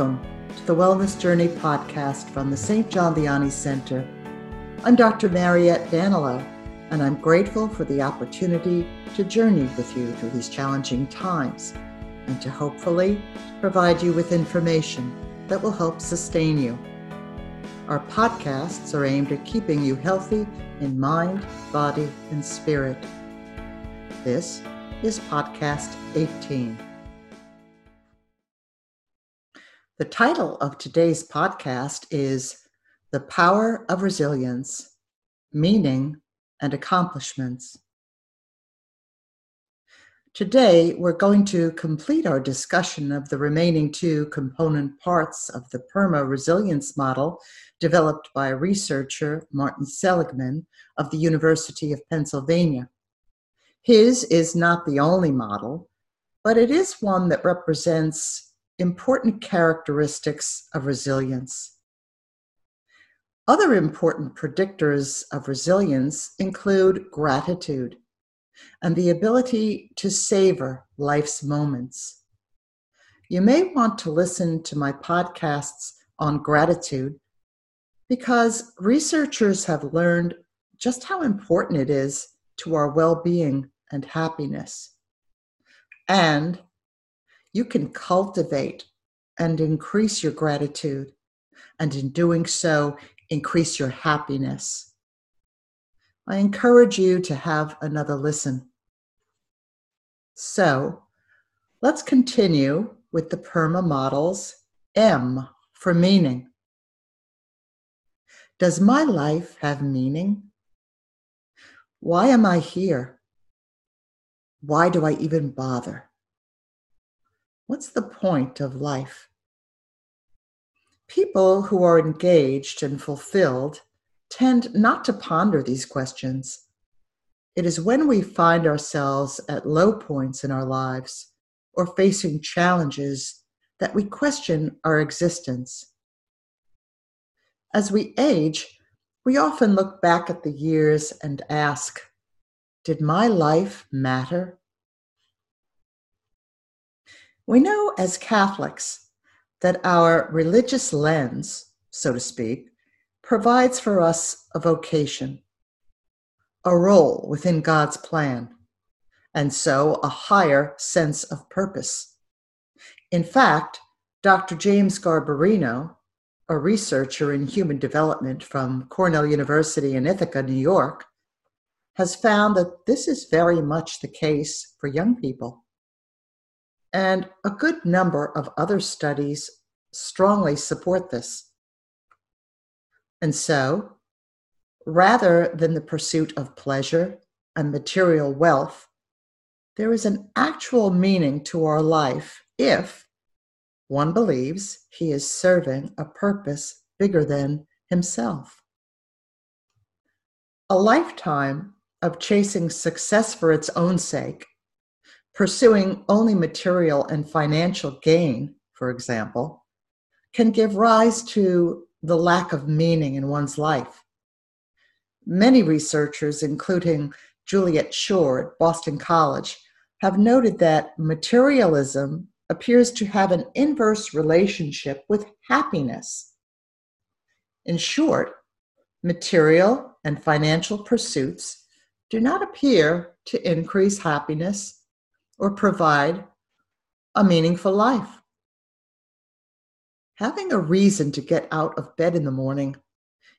Welcome to the Wellness Journey podcast from the St. John Vianney Center. I'm Dr. Mariette Danilo, and I'm grateful for the opportunity to journey with you through these challenging times and to hopefully provide you with information that will help sustain you. Our podcasts are aimed at keeping you healthy in mind, body, and spirit. This is podcast 18. The title of today's podcast is The Power of Resilience Meaning and Accomplishments. Today, we're going to complete our discussion of the remaining two component parts of the PERMA resilience model developed by researcher Martin Seligman of the University of Pennsylvania. His is not the only model, but it is one that represents important characteristics of resilience. Other important predictors of resilience include gratitude and the ability to savor life's moments. You may want to listen to my podcasts on gratitude because researchers have learned just how important it is to our well being and happiness. And you can cultivate and increase your gratitude, and in doing so, increase your happiness. I encourage you to have another listen. So, let's continue with the PERMA models M for meaning. Does my life have meaning? Why am I here? Why do I even bother? What's the point of life? People who are engaged and fulfilled tend not to ponder these questions. It is when we find ourselves at low points in our lives or facing challenges that we question our existence. As we age, we often look back at the years and ask, Did my life matter? We know as Catholics that our religious lens, so to speak, provides for us a vocation, a role within God's plan, and so a higher sense of purpose. In fact, Dr. James Garbarino, a researcher in human development from Cornell University in Ithaca, New York, has found that this is very much the case for young people. And a good number of other studies strongly support this. And so, rather than the pursuit of pleasure and material wealth, there is an actual meaning to our life if one believes he is serving a purpose bigger than himself. A lifetime of chasing success for its own sake Pursuing only material and financial gain, for example, can give rise to the lack of meaning in one's life. Many researchers, including Juliet Schor at Boston College, have noted that materialism appears to have an inverse relationship with happiness. In short, material and financial pursuits do not appear to increase happiness or provide a meaningful life. Having a reason to get out of bed in the morning,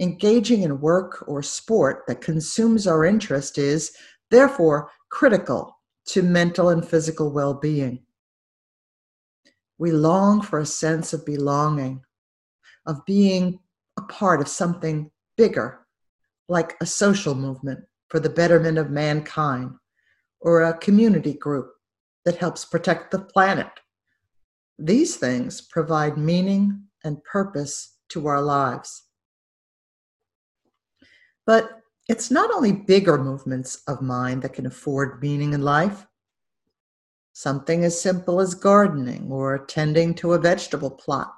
engaging in work or sport that consumes our interest is, therefore, critical to mental and physical well being. We long for a sense of belonging, of being a part of something bigger, like a social movement for the betterment of mankind, or a community group that helps protect the planet. These things provide meaning and purpose to our lives. But it's not only bigger movements of mind that can afford meaning in life. Something as simple as gardening or tending to a vegetable plot,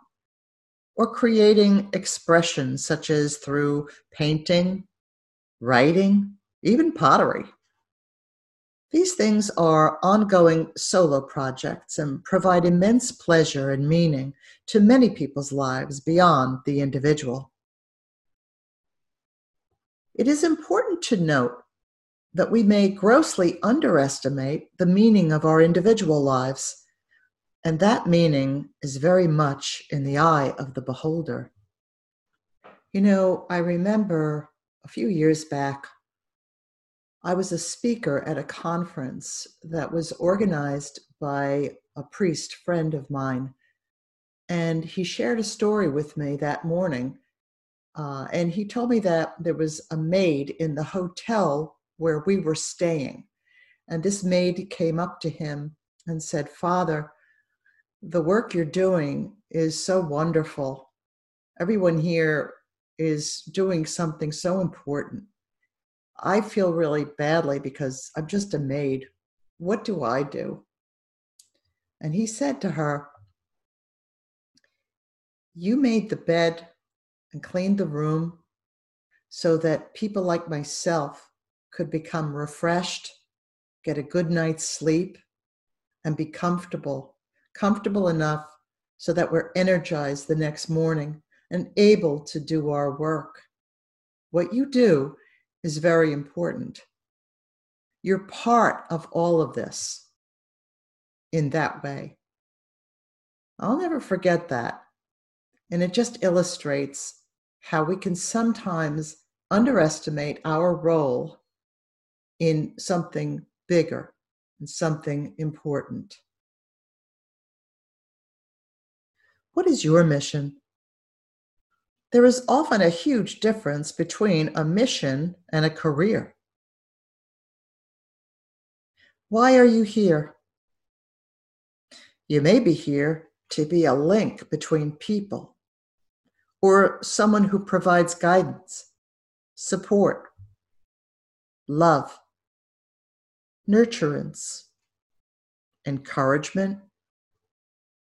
or creating expressions such as through painting, writing, even pottery. These things are ongoing solo projects and provide immense pleasure and meaning to many people's lives beyond the individual. It is important to note that we may grossly underestimate the meaning of our individual lives, and that meaning is very much in the eye of the beholder. You know, I remember a few years back, I was a speaker at a conference that was organized by a priest friend of mine. And he shared a story with me that morning. Uh, and he told me that there was a maid in the hotel where we were staying. And this maid came up to him and said, Father, the work you're doing is so wonderful. Everyone here is doing something so important. I feel really badly because I'm just a maid. What do I do? And he said to her, You made the bed and cleaned the room so that people like myself could become refreshed, get a good night's sleep, and be comfortable, comfortable enough so that we're energized the next morning and able to do our work. What you do is very important. You're part of all of this in that way. I'll never forget that. And it just illustrates how we can sometimes underestimate our role in something bigger and something important. What is your mission? There is often a huge difference between a mission and a career. Why are you here? You may be here to be a link between people or someone who provides guidance, support, love, nurturance, encouragement,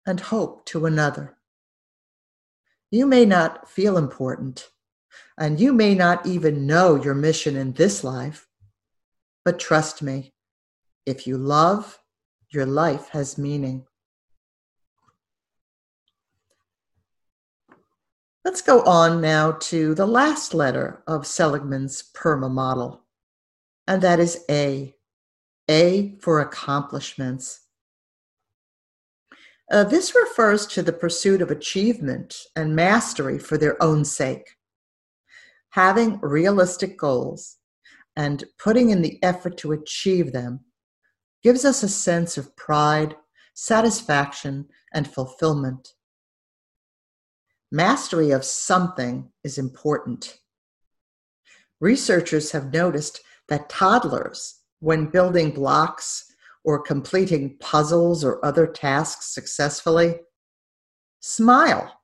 and hope to another. You may not feel important, and you may not even know your mission in this life. But trust me, if you love, your life has meaning. Let's go on now to the last letter of Seligman's PERMA model, and that is A. A for accomplishments. Uh, this refers to the pursuit of achievement and mastery for their own sake. Having realistic goals and putting in the effort to achieve them gives us a sense of pride, satisfaction, and fulfillment. Mastery of something is important. Researchers have noticed that toddlers, when building blocks or completing puzzles or other tasks successfully? Smile.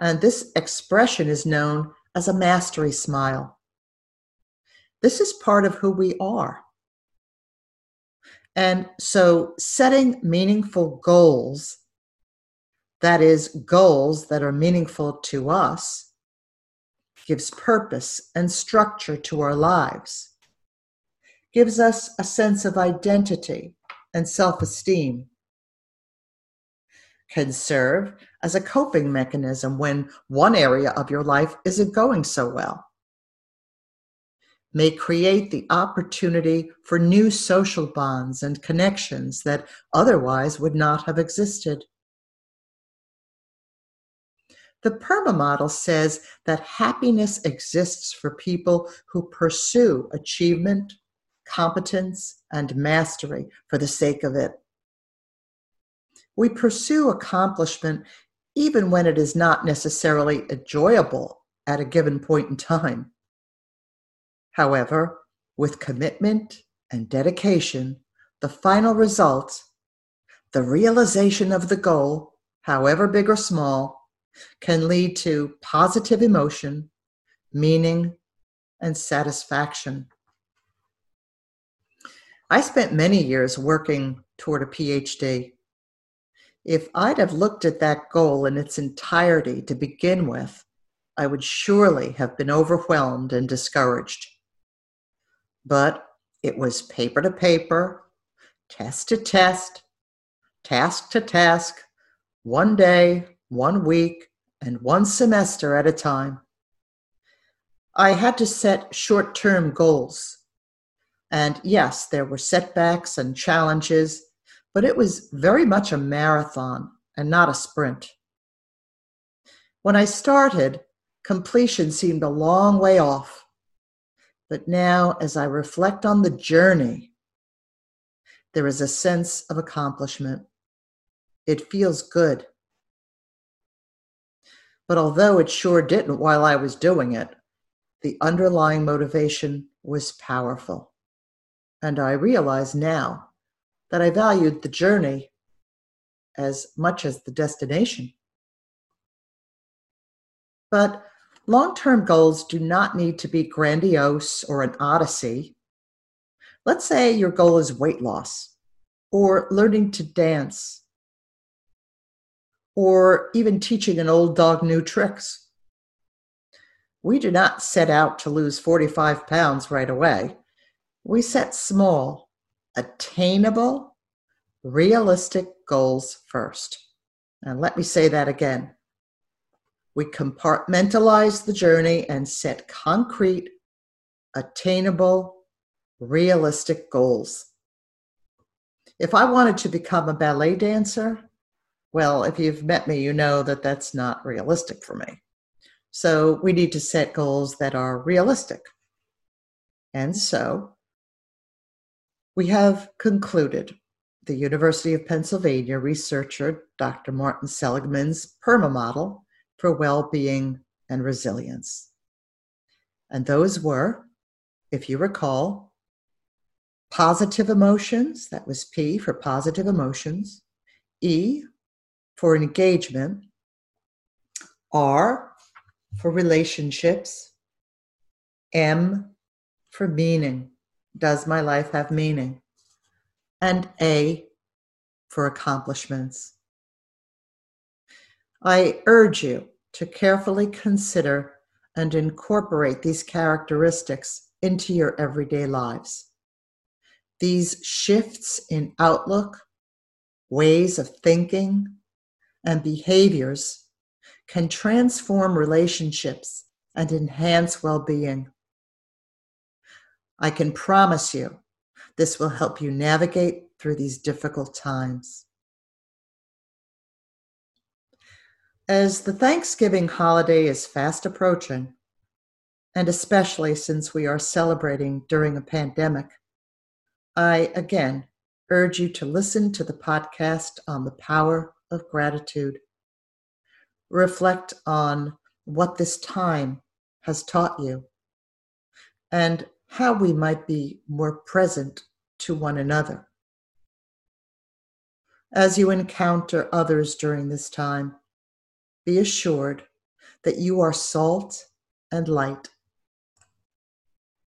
And this expression is known as a mastery smile. This is part of who we are. And so, setting meaningful goals, that is, goals that are meaningful to us, gives purpose and structure to our lives gives us a sense of identity and self esteem, can serve as a coping mechanism when one area of your life isn't going so well, may create the opportunity for new social bonds and connections that otherwise would not have existed. The PERMA model says that happiness exists for people who pursue achievement, competence, and mastery for the sake of it. We pursue accomplishment even when it is not necessarily enjoyable at a given point in time. However, with commitment and dedication, the final result, the realization of the goal, however big or small, can lead to positive emotion, meaning, and satisfaction. I spent many years working toward a PhD. If I'd have looked at that goal in its entirety to begin with, I would surely have been overwhelmed and discouraged. But It was paper to paper, test to test, task to task, one day, one week, and one semester at a time. I had to set short term goals. And yes, there were setbacks and challenges, but it was very much a marathon and not a sprint. When I started, completion seemed a long way off. But now, as I reflect on the journey, there is a sense of accomplishment. It feels good. But although it sure didn't while I was doing it, the underlying motivation was powerful. And I realize now that I valued the journey as much as the destination. But long term goals do not need to be grandiose or an odyssey. Let's say your goal is weight loss or learning to dance or even teaching an old dog new tricks. We do not set out to lose 45 pounds right away. We set small, attainable, realistic goals first. And let me say that again. We compartmentalize the journey and set concrete, attainable, realistic goals. If I wanted to become a ballet dancer, well, if you've met me, you know that that's not realistic for me. So we need to set goals that are realistic. And so we have concluded the University of Pennsylvania researcher Dr. Martin Seligman's PERMA model for well being and resilience. And those were, if you recall, positive emotions, that was P for positive emotions, E for engagement, R for relationships, M for meaning. Does my life have meaning? And A for accomplishments. I urge you to carefully consider and incorporate these characteristics into your everyday lives. These shifts in outlook, ways of thinking, and behaviors can transform relationships and enhance well being. I can promise you this will help you navigate through these difficult times. As the Thanksgiving holiday is fast approaching, and especially since we are celebrating during a pandemic, I again urge you to listen to the podcast on the power of gratitude. Reflect on what this time has taught you and how we might be more present to one another. As you encounter others during this time, be assured that you are salt and light.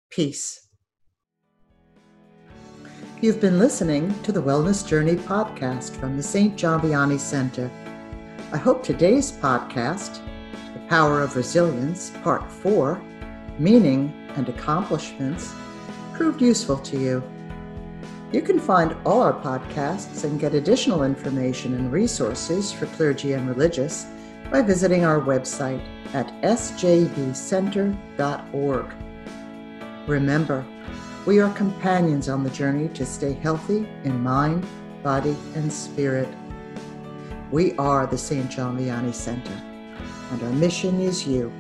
Peace. You've been listening to the Wellness Journey podcast from the St. John Vianney Center. I hope today's podcast, The Power of Resilience, Part 4, Meaning and Accomplishments, proved useful to you. You can find all our podcasts and get additional information and resources for clergy and religious by visiting our website at sjvcenter.org. Remember, we are companions on the journey to stay healthy in mind, body, and spirit. We are the St. John Vianney Center, and our mission is you.